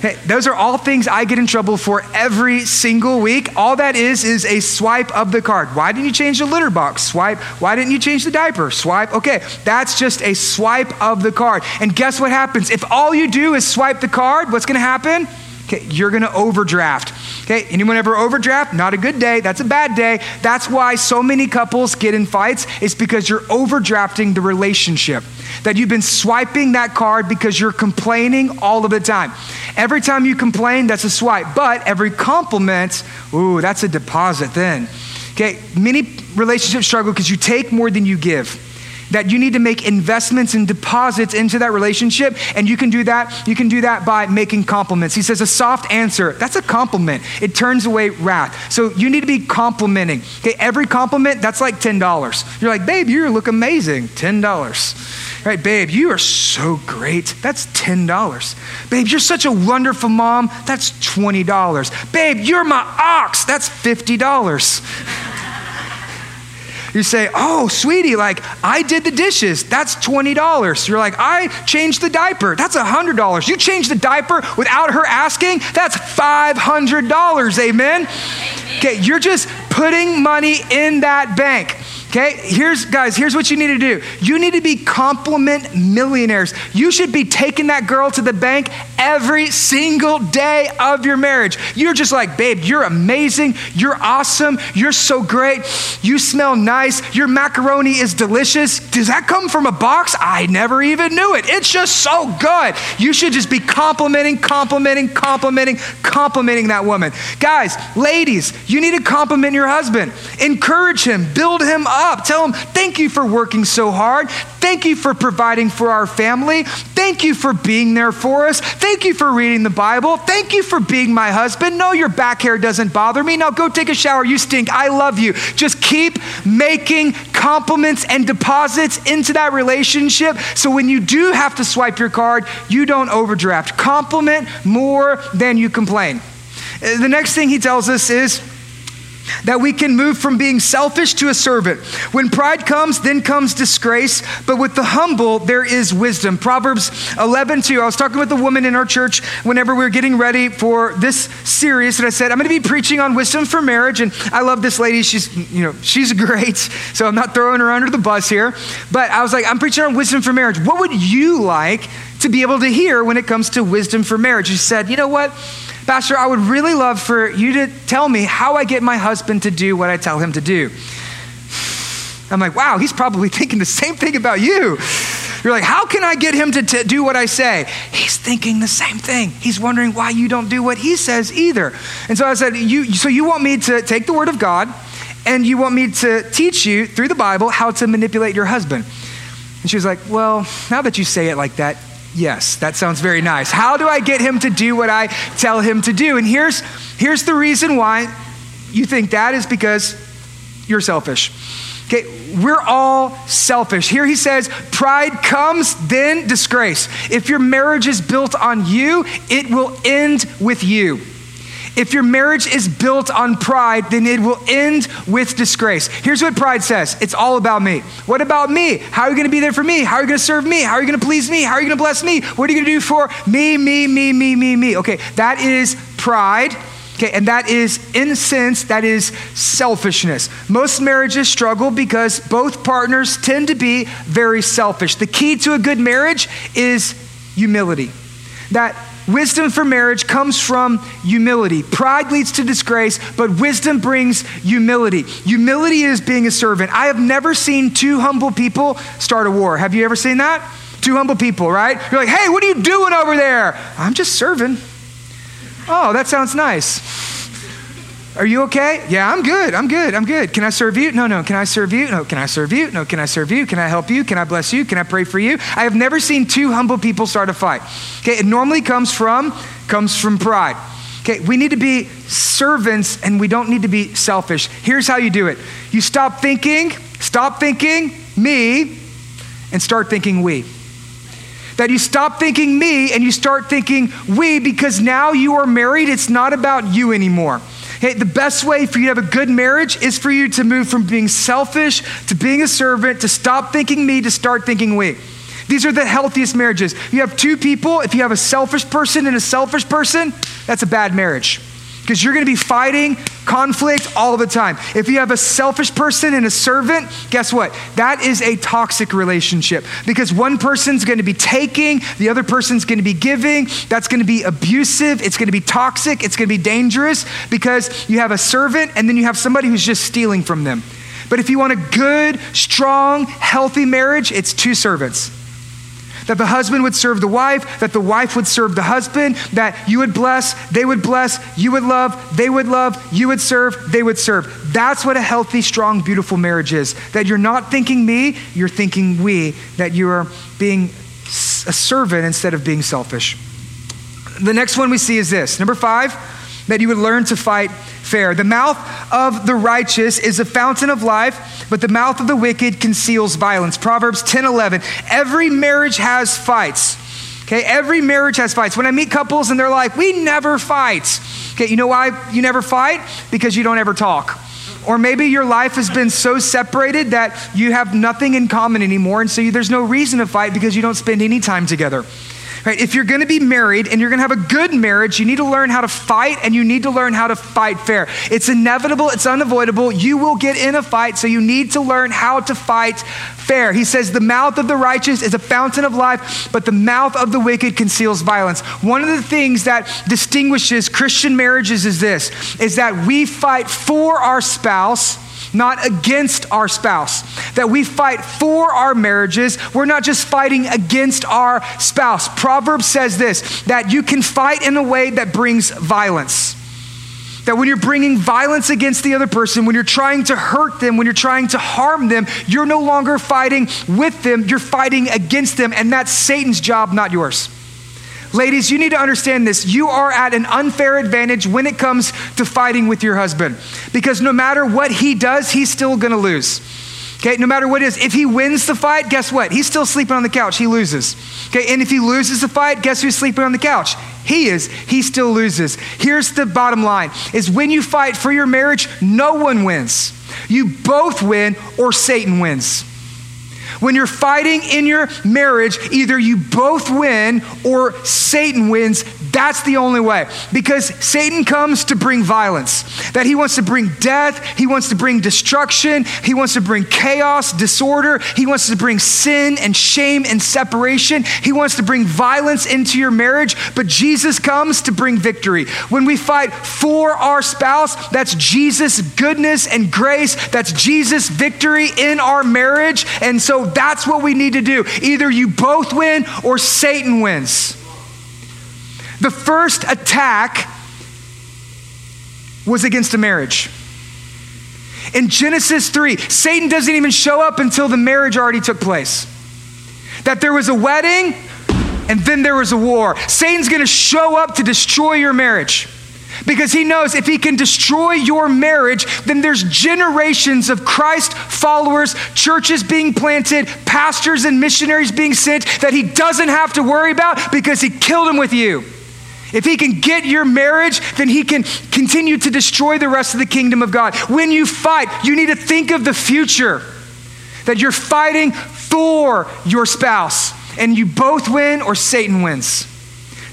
Hey, those are all things I get in trouble for every single week. All that is is a swipe of the card. Why didn't you change the litter box? Swipe. Why didn't you change the diaper? Swipe. Okay, that's just a swipe of the card. And guess what happens? If all you do is swipe the card, what's going to happen? Okay, you're going to overdraft. Okay, anyone ever overdraft? Not a good day. That's a bad day. That's why so many couples get in fights. It's because you're overdrafting the relationship that you've been swiping that card because you're complaining all of the time. Every time you complain, that's a swipe. But every compliment, ooh, that's a deposit then. Okay, many relationships struggle because you take more than you give. That you need to make investments and deposits into that relationship and you can do that you can do that by making compliments. He says a soft answer that's a compliment. It turns away wrath. So you need to be complimenting. Okay every compliment that's like $10 you're like babe you look amazing. $10 right babe you are so great that's $10 babe you're such a wonderful mom that's $20 babe you're my ox that's $50 you say, Oh, sweetie, like I did the dishes. That's $20. You're like, I changed the diaper. That's $100. You changed the diaper without her asking. That's $500. Amen? Amen. Okay, you're just putting money in that bank. Okay, here's, guys, here's what you need to do. You need to be compliment millionaires. You should be taking that girl to the bank every single day of your marriage. You're just like, babe, you're amazing. You're awesome. You're so great. You smell nice. Your macaroni is delicious. Does that come from a box? I never even knew it. It's just so good. You should just be complimenting, complimenting, complimenting, complimenting that woman. Guys, ladies, you need to compliment your husband. Encourage him, build him up. Tell him, thank you for working so hard. Thank you for providing for our family. Thank you for being there for us. Thank you for reading the Bible. Thank you for being my husband. No, your back hair doesn't bother me. Now go take a shower. You stink. I love you. Just keep making compliments and deposits into that relationship so when you do have to swipe your card, you don't overdraft. Compliment more than you complain. Uh, the next thing he tells us is, that we can move from being selfish to a servant. When pride comes, then comes disgrace, but with the humble, there is wisdom. Proverbs 11, 2. I was talking with a woman in our church whenever we were getting ready for this series, and I said, I'm going to be preaching on wisdom for marriage, and I love this lady. She's, you know, she's great, so I'm not throwing her under the bus here, but I was like, I'm preaching on wisdom for marriage. What would you like to be able to hear when it comes to wisdom for marriage? She said, you know what? Pastor, I would really love for you to tell me how I get my husband to do what I tell him to do. I'm like, wow, he's probably thinking the same thing about you. You're like, how can I get him to t- do what I say? He's thinking the same thing. He's wondering why you don't do what he says either. And so I said, you, so you want me to take the word of God and you want me to teach you through the Bible how to manipulate your husband. And she was like, well, now that you say it like that, Yes, that sounds very nice. How do I get him to do what I tell him to do? And here's, here's the reason why you think that is because you're selfish. Okay, we're all selfish. Here he says, pride comes, then disgrace. If your marriage is built on you, it will end with you. If your marriage is built on pride, then it will end with disgrace. Here's what pride says it's all about me. What about me? How are you going to be there for me? How are you going to serve me? How are you going to please me? How are you going to bless me? What are you going to do for me, me, me, me, me, me? Okay, that is pride. Okay, and that is, in a sense, that is selfishness. Most marriages struggle because both partners tend to be very selfish. The key to a good marriage is humility. That wisdom for marriage comes from humility. Pride leads to disgrace, but wisdom brings humility. Humility is being a servant. I have never seen two humble people start a war. Have you ever seen that? Two humble people, right? You're like, hey, what are you doing over there? I'm just serving. Oh, that sounds nice. Are you okay? Yeah, I'm good. I'm good. I'm good. Can I serve you? No, no. Can I serve you? No. Can I serve you? No. Can I serve you? Can I help you? Can I bless you? Can I pray for you? I have never seen two humble people start a fight. Okay, it normally comes from comes from pride. Okay, we need to be servants and we don't need to be selfish. Here's how you do it. You stop thinking, stop thinking me and start thinking we. That you stop thinking me and you start thinking we because now you are married. It's not about you anymore. Hey, the best way for you to have a good marriage is for you to move from being selfish to being a servant, to stop thinking me, to start thinking we. These are the healthiest marriages. You have two people, if you have a selfish person and a selfish person, that's a bad marriage because you're going to be fighting conflict all the time. If you have a selfish person and a servant, guess what? That is a toxic relationship because one person's going to be taking, the other person's going to be giving. That's going to be abusive. It's going to be toxic. It's going to be dangerous because you have a servant and then you have somebody who's just stealing from them. But if you want a good, strong, healthy marriage, it's two servants that the husband would serve the wife, that the wife would serve the husband, that you would bless, they would bless, you would love, they would love, you would serve, they would serve. That's what a healthy, strong, beautiful marriage is. That you're not thinking me, you're thinking we, that you are being a servant instead of being selfish. The next one we see is this number five, that you would learn to fight fair. The mouth of the righteous is a fountain of life, but the mouth of the wicked conceals violence. Proverbs 10 11. Every marriage has fights. Okay, every marriage has fights. When I meet couples and they're like, we never fight. Okay, you know why you never fight? Because you don't ever talk. Or maybe your life has been so separated that you have nothing in common anymore, and so you, there's no reason to fight because you don't spend any time together. Right? If you're going to be married and you're going to have a good marriage, you need to learn how to fight and you need to learn how to fight fair. It's inevitable, it's unavoidable. You will get in a fight, so you need to learn how to fight fair. He says, The mouth of the righteous is a fountain of life, but the mouth of the wicked conceals violence. One of the things that distinguishes Christian marriages is this is that we fight for our spouse not against our spouse. That we fight for our marriages. We're not just fighting against our spouse. Proverbs says this that you can fight in a way that brings violence. That when you're bringing violence against the other person, when you're trying to hurt them, when you're trying to harm them, you're no longer fighting with them, you're fighting against them, and that's Satan's job, not yours. Ladies, you need to understand this. You are at an unfair advantage when it comes to fighting with your husband because no matter what he does, he's still going to lose. Okay, no matter what it is, if he wins the fight, guess what? He's still sleeping on the couch. He loses. Okay, and if he loses the fight, guess who's sleeping on the couch? He is. He still loses. Here's the bottom line is when you fight for your marriage, no one wins. You both win or Satan wins. When you're fighting in your marriage, either you both win or Satan wins. That's the only way. Because Satan comes to bring violence, that he wants to bring death, he wants to bring destruction, he wants to bring chaos, disorder, he wants to bring sin and shame and separation, he wants to bring violence into your marriage. But Jesus comes to bring victory. When we fight for our spouse, that's Jesus' goodness and grace, that's Jesus' victory in our marriage. And so that's what we need to do. Either you both win or Satan wins. The first attack was against a marriage. In Genesis 3, Satan doesn't even show up until the marriage already took place. That there was a wedding and then there was a war. Satan's gonna show up to destroy your marriage. Because he knows if he can destroy your marriage, then there's generations of Christ followers, churches being planted, pastors and missionaries being sent that he doesn't have to worry about because he killed them with you. If he can get your marriage, then he can continue to destroy the rest of the kingdom of God. When you fight, you need to think of the future that you're fighting for your spouse and you both win or Satan wins.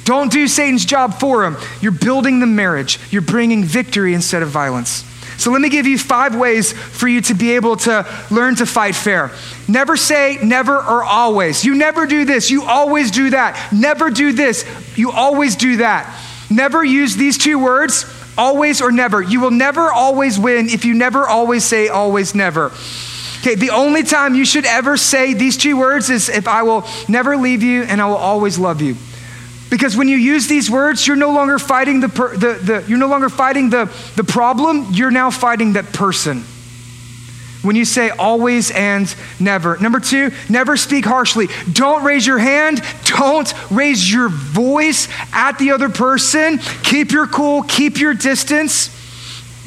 Don't do Satan's job for him. You're building the marriage, you're bringing victory instead of violence. So let me give you five ways for you to be able to learn to fight fair. Never say never or always. You never do this, you always do that. Never do this, you always do that. Never use these two words, always or never. You will never always win if you never always say always never. Okay, the only time you should ever say these two words is if I will never leave you and I will always love you. Because when you use these words, you're no longer fighting the, per, the, the, you're no longer fighting the, the problem, you're now fighting that person. When you say always and never. Number two, never speak harshly. Don't raise your hand. Don't raise your voice at the other person. Keep your cool. Keep your distance.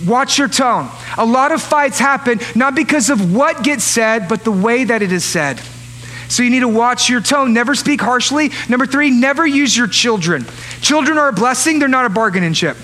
Watch your tone. A lot of fights happen not because of what gets said, but the way that it is said. So you need to watch your tone. Never speak harshly. Number three, never use your children. Children are a blessing, they're not a bargaining chip.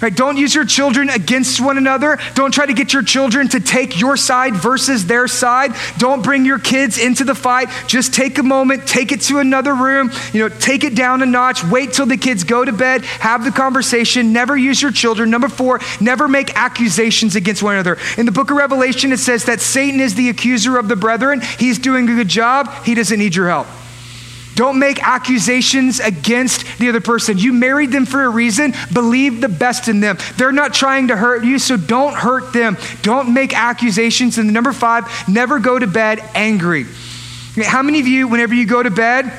Right? Don't use your children against one another. Don't try to get your children to take your side versus their side. Don't bring your kids into the fight. Just take a moment, take it to another room, you know, take it down a notch, wait till the kids go to bed, have the conversation, never use your children. Number 4, never make accusations against one another. In the book of Revelation it says that Satan is the accuser of the brethren. He's doing a good job. He doesn't need your help. Don't make accusations against the other person. You married them for a reason. Believe the best in them. They're not trying to hurt you, so don't hurt them. Don't make accusations. And number five, never go to bed angry. How many of you, whenever you go to bed,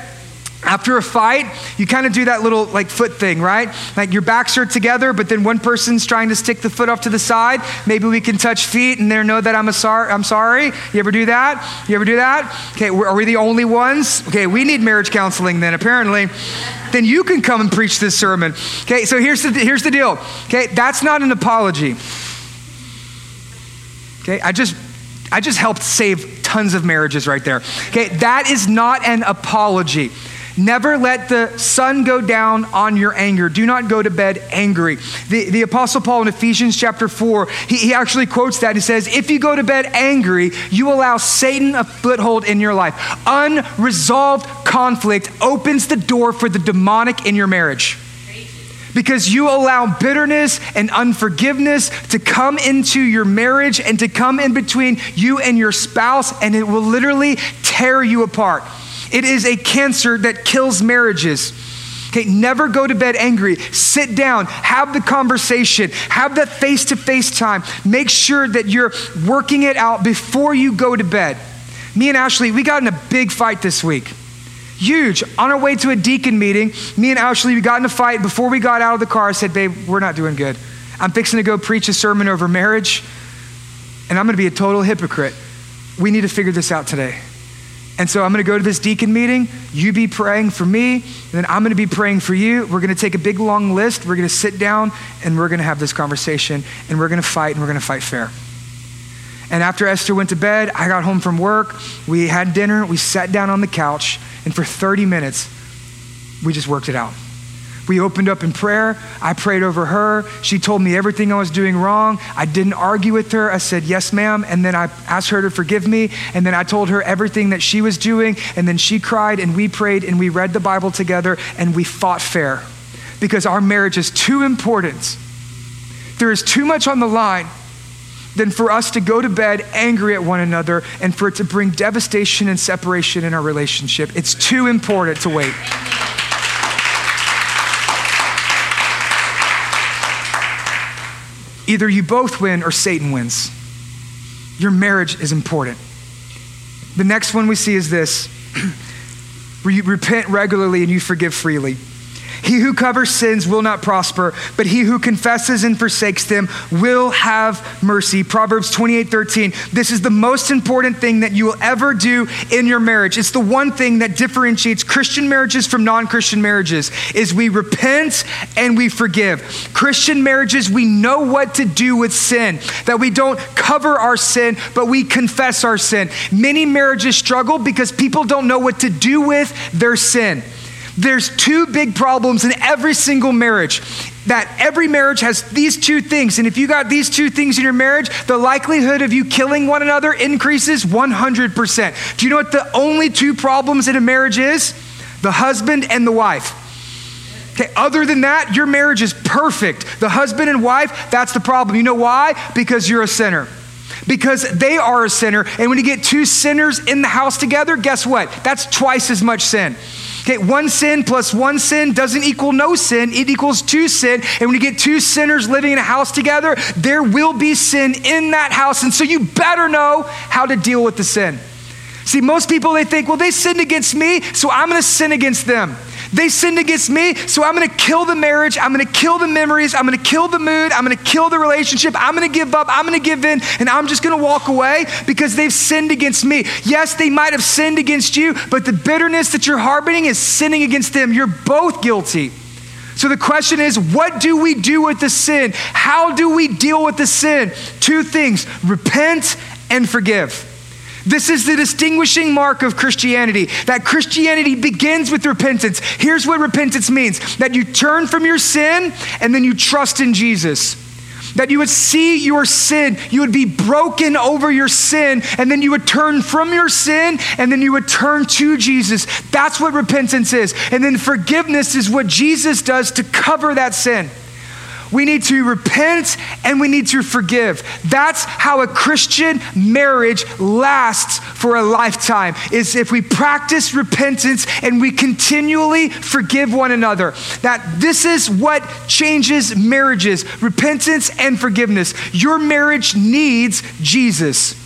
after a fight, you kind of do that little like foot thing, right? Like your backs are together, but then one person's trying to stick the foot off to the side. Maybe we can touch feet and they know that I'm a sorry. I'm sorry. You ever do that? You ever do that? Okay, are we the only ones? Okay, we need marriage counseling then. Apparently, then you can come and preach this sermon. Okay, so here's the here's the deal. Okay, that's not an apology. Okay, I just I just helped save tons of marriages right there. Okay, that is not an apology. Never let the sun go down on your anger. Do not go to bed angry. The, the Apostle Paul in Ephesians chapter 4, he, he actually quotes that. He says, If you go to bed angry, you allow Satan a foothold in your life. Unresolved conflict opens the door for the demonic in your marriage because you allow bitterness and unforgiveness to come into your marriage and to come in between you and your spouse, and it will literally tear you apart. It is a cancer that kills marriages. Okay, never go to bed angry. Sit down, have the conversation, have that face to face time. Make sure that you're working it out before you go to bed. Me and Ashley, we got in a big fight this week. Huge. On our way to a deacon meeting, me and Ashley, we got in a fight. Before we got out of the car, I said, Babe, we're not doing good. I'm fixing to go preach a sermon over marriage, and I'm going to be a total hypocrite. We need to figure this out today. And so I'm going to go to this deacon meeting. You be praying for me, and then I'm going to be praying for you. We're going to take a big long list. We're going to sit down and we're going to have this conversation and we're going to fight and we're going to fight fair. And after Esther went to bed, I got home from work. We had dinner. We sat down on the couch, and for 30 minutes, we just worked it out. We opened up in prayer. I prayed over her. She told me everything I was doing wrong. I didn't argue with her. I said, Yes, ma'am. And then I asked her to forgive me. And then I told her everything that she was doing. And then she cried, and we prayed, and we read the Bible together, and we fought fair because our marriage is too important. There is too much on the line than for us to go to bed angry at one another and for it to bring devastation and separation in our relationship. It's too important to wait. Either you both win or Satan wins. Your marriage is important. The next one we see is this you repent regularly and you forgive freely. He who covers sins will not prosper, but he who confesses and forsakes them will have mercy. Proverbs 28 13. This is the most important thing that you will ever do in your marriage. It's the one thing that differentiates Christian marriages from non Christian marriages is we repent and we forgive. Christian marriages, we know what to do with sin, that we don't cover our sin, but we confess our sin. Many marriages struggle because people don't know what to do with their sin. There's two big problems in every single marriage. That every marriage has these two things. And if you got these two things in your marriage, the likelihood of you killing one another increases 100%. Do you know what the only two problems in a marriage is? The husband and the wife. Okay, other than that, your marriage is perfect. The husband and wife, that's the problem. You know why? Because you're a sinner. Because they are a sinner. And when you get two sinners in the house together, guess what? That's twice as much sin. Okay, one sin plus one sin doesn't equal no sin, it equals two sin. And when you get two sinners living in a house together, there will be sin in that house. And so you better know how to deal with the sin. See, most people, they think, well, they sinned against me, so I'm to sin against them. They sinned against me, so I'm to kill the marriage. I'm to kill the memories. I'm to kill the mood. I'm to kill the relationship. I'm to give up. I'm to give in, and I'm just to walk away because they've sinned against me. Yes, they might have sinned against you, but the bitterness that you're harboring is sinning against them. You're both guilty. So the question is, what do we do with the sin? How do we deal with the sin? Two things repent and forgive. This is the distinguishing mark of Christianity that Christianity begins with repentance. Here's what repentance means that you turn from your sin and then you trust in Jesus. That you would see your sin, you would be broken over your sin, and then you would turn from your sin and then you would turn to Jesus. That's what repentance is. And then forgiveness is what Jesus does to cover that sin. We need to repent and we need to forgive. That's how a Christian marriage lasts for a lifetime. Is if we practice repentance and we continually forgive one another. That this is what changes marriages, repentance and forgiveness. Your marriage needs Jesus.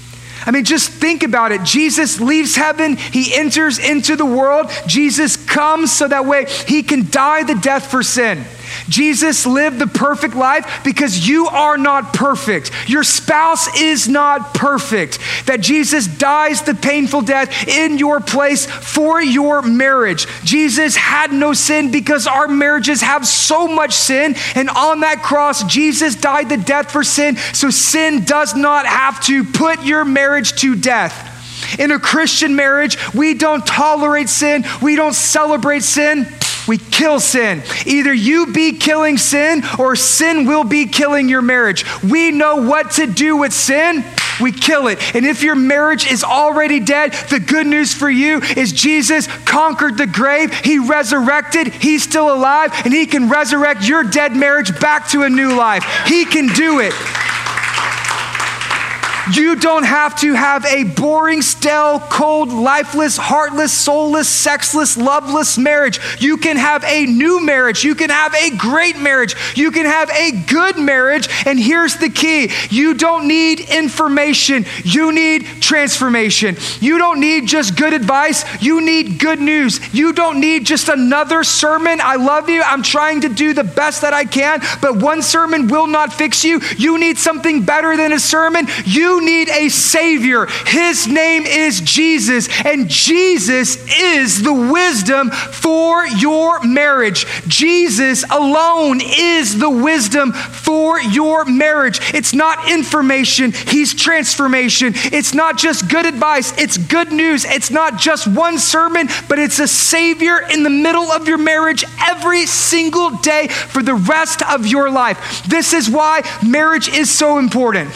I mean, just think about it. Jesus leaves heaven, he enters into the world. Jesus comes so that way he can die the death for sin. Jesus lived the perfect life because you are not perfect. Your spouse is not perfect. That Jesus dies the painful death in your place for your marriage. Jesus had no sin because our marriages have so much sin. And on that cross, Jesus died the death for sin. So sin does not have to put your marriage to death. In a Christian marriage, we don't tolerate sin, we don't celebrate sin. We kill sin. Either you be killing sin or sin will be killing your marriage. We know what to do with sin. We kill it. And if your marriage is already dead, the good news for you is Jesus conquered the grave. He resurrected. He's still alive, and He can resurrect your dead marriage back to a new life. He can do it. You don't have to have a boring, stale, cold, lifeless, heartless, soulless, sexless, loveless marriage. You can have a new marriage. You can have a great marriage. You can have a good marriage. And here's the key you don't need information, you need transformation. You don't need just good advice, you need good news. You don't need just another sermon. I love you. I'm trying to do the best that I can, but one sermon will not fix you. You need something better than a sermon. You need a Savior. His name is Jesus, and Jesus is the wisdom for your marriage. Jesus alone is the wisdom for your marriage. It's not information, He's transformation. It's not just good advice, it's good news. It's not just one sermon, but it's a Savior in the middle of your marriage every single day for the rest of your life. This is why marriage is so important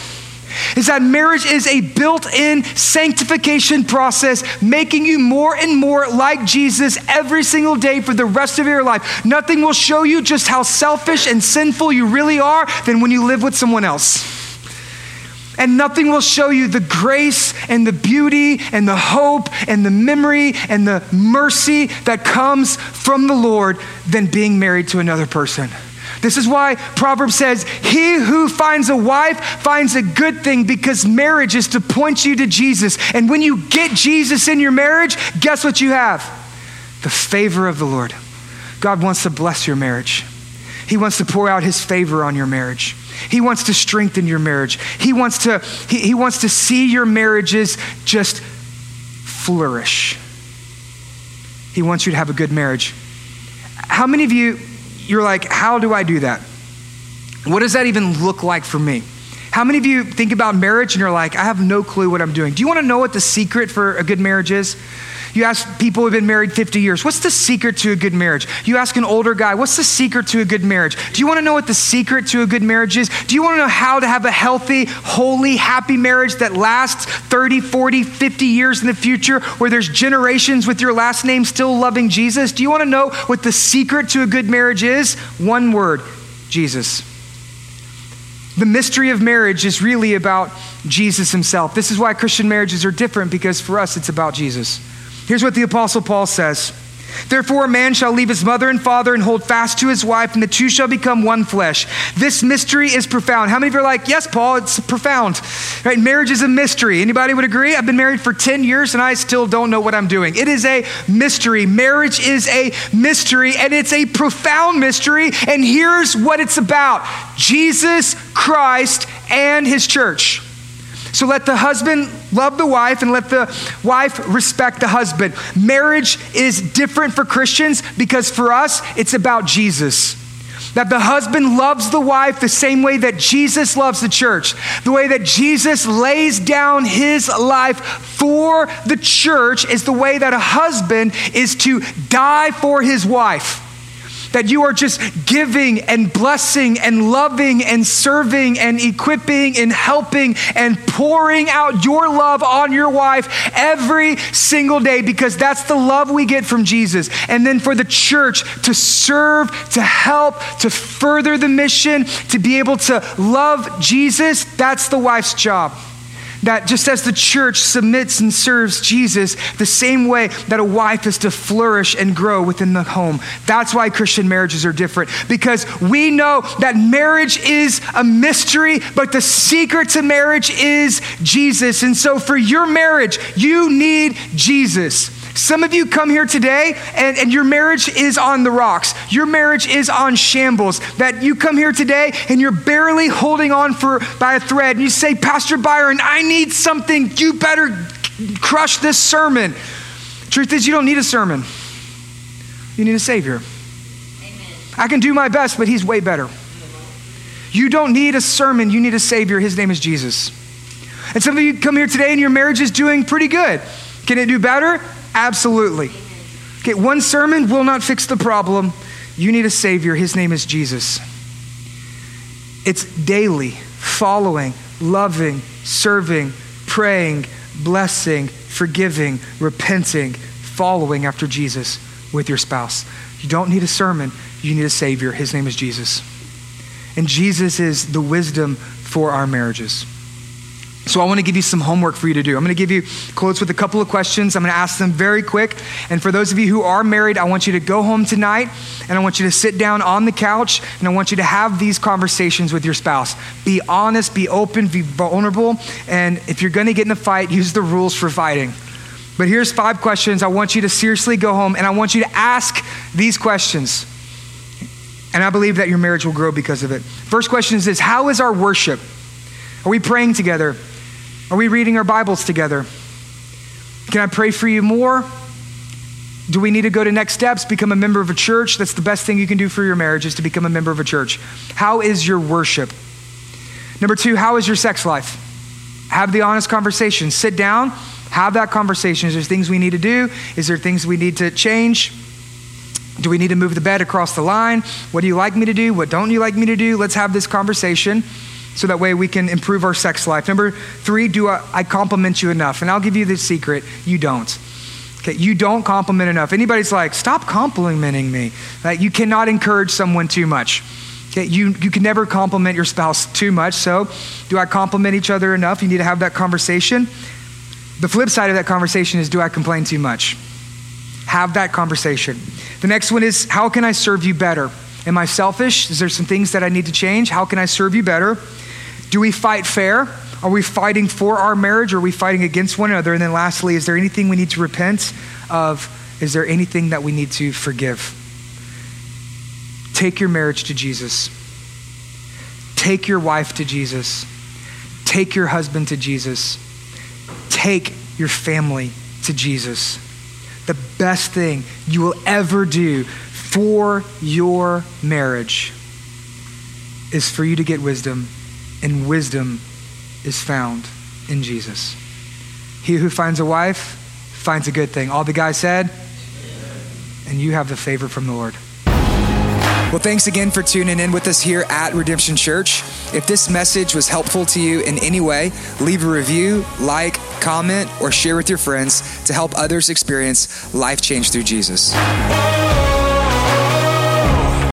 is that marriage is a built in sanctification process, making you more and more like Jesus every single day for the rest of your life. Nothing will show you just how selfish and sinful you really are than when you live with someone else. And nothing will show you the grace and the beauty and the hope and the memory and the mercy that comes from the Lord than being married to another person. This is why Proverbs says, He who finds a wife finds a good thing because marriage is to point you to Jesus. And when you get Jesus in your marriage, guess what you have? The favor of the Lord. God wants to bless your marriage. He wants to pour out his favor on your marriage. He wants to strengthen your marriage. He wants to, he, he wants to see your marriages just flourish. He wants you to have a good marriage. How many of you you're like, how do I do that? What does that even look like for me? How many of you think about marriage and you're like, I have no clue what I'm doing? Do you want to know what the secret for a good marriage is? You ask people who've been married 50 years, what's the secret to a good marriage? You ask an older guy, what's the secret to a good marriage? Do you want to know what the secret to a good marriage is? Do you want to know how to have a healthy, holy, happy marriage that lasts 30, 40, 50 years in the future, where there's generations with your last name still loving Jesus? Do you want to know what the secret to a good marriage is? One word Jesus. The mystery of marriage is really about Jesus himself. This is why Christian marriages are different because for us it's about Jesus. Here's what the Apostle Paul says Therefore, a man shall leave his mother and father and hold fast to his wife, and the two shall become one flesh. This mystery is profound. How many of you are like, yes, Paul, it's profound? Right? Marriage is a mystery. Anybody would agree? I've been married for 10 years and I still don't know what I'm doing. It is a mystery. Marriage is a mystery, and it's a profound mystery. And here's what it's about Jesus Christ and his church. So let the husband love the wife and let the wife respect the husband. Marriage is different for Christians because for us, it's about Jesus. That the husband loves the wife the same way that Jesus loves the church, the way that Jesus lays down his life for the church is the way that a husband is to die for his wife. That you are just giving and blessing and loving and serving and equipping and helping and pouring out your love on your wife every single day because that's the love we get from Jesus. And then for the church to serve, to help, to further the mission, to be able to love Jesus, that's the wife's job that just as the church submits and serves Jesus the same way that a wife is to flourish and grow within the home. That's why Christian marriages are different because we know that marriage is a mystery, but the secret to marriage is Jesus. And so for your marriage, you need Jesus. Some of you come here today and, and your marriage is on the rocks. Your marriage is on shambles. That you come here today and you're barely holding on for by a thread. And you say, Pastor Byron, I need something. You better crush this sermon. Truth is, you don't need a sermon. You need a Savior. Amen. I can do my best, but He's way better. You don't need a sermon, you need a Savior. His name is Jesus. And some of you come here today and your marriage is doing pretty good. Can it do better? Absolutely. Okay, one sermon will not fix the problem. You need a Savior. His name is Jesus. It's daily following, loving, serving, praying, blessing, forgiving, repenting, following after Jesus with your spouse. You don't need a sermon, you need a Savior. His name is Jesus. And Jesus is the wisdom for our marriages. So I want to give you some homework for you to do. I'm going to give you quotes with a couple of questions. I'm going to ask them very quick. And for those of you who are married, I want you to go home tonight and I want you to sit down on the couch and I want you to have these conversations with your spouse. Be honest, be open, be vulnerable. And if you're going to get in a fight, use the rules for fighting. But here's five questions. I want you to seriously go home and I want you to ask these questions. And I believe that your marriage will grow because of it. First question is this How is our worship? Are we praying together? Are we reading our Bibles together? Can I pray for you more? Do we need to go to next steps, become a member of a church? That's the best thing you can do for your marriage is to become a member of a church. How is your worship? Number two, how is your sex life? Have the honest conversation. Sit down, have that conversation. Is there things we need to do? Is there things we need to change? Do we need to move the bed across the line? What do you like me to do? What don't you like me to do? Let's have this conversation so that way we can improve our sex life. Number three, do I, I compliment you enough? And I'll give you the secret you don't. Okay, you don't compliment enough. Anybody's like, stop complimenting me. Like, you cannot encourage someone too much. Okay, you, you can never compliment your spouse too much. So, do I compliment each other enough? You need to have that conversation. The flip side of that conversation is, do I complain too much? Have that conversation. The next one is, how can I serve you better? Am I selfish? Is there some things that I need to change? How can I serve you better? Do we fight fair? Are we fighting for our marriage or are we fighting against one another? And then lastly, is there anything we need to repent of? Is there anything that we need to forgive? Take your marriage to Jesus. Take your wife to Jesus. Take your husband to Jesus. Take your family to Jesus. The best thing you will ever do for your marriage is for you to get wisdom and wisdom is found in Jesus. He who finds a wife finds a good thing. All the guys said, and you have the favor from the Lord. Well, thanks again for tuning in with us here at Redemption Church. If this message was helpful to you in any way, leave a review, like, comment, or share with your friends to help others experience life change through Jesus.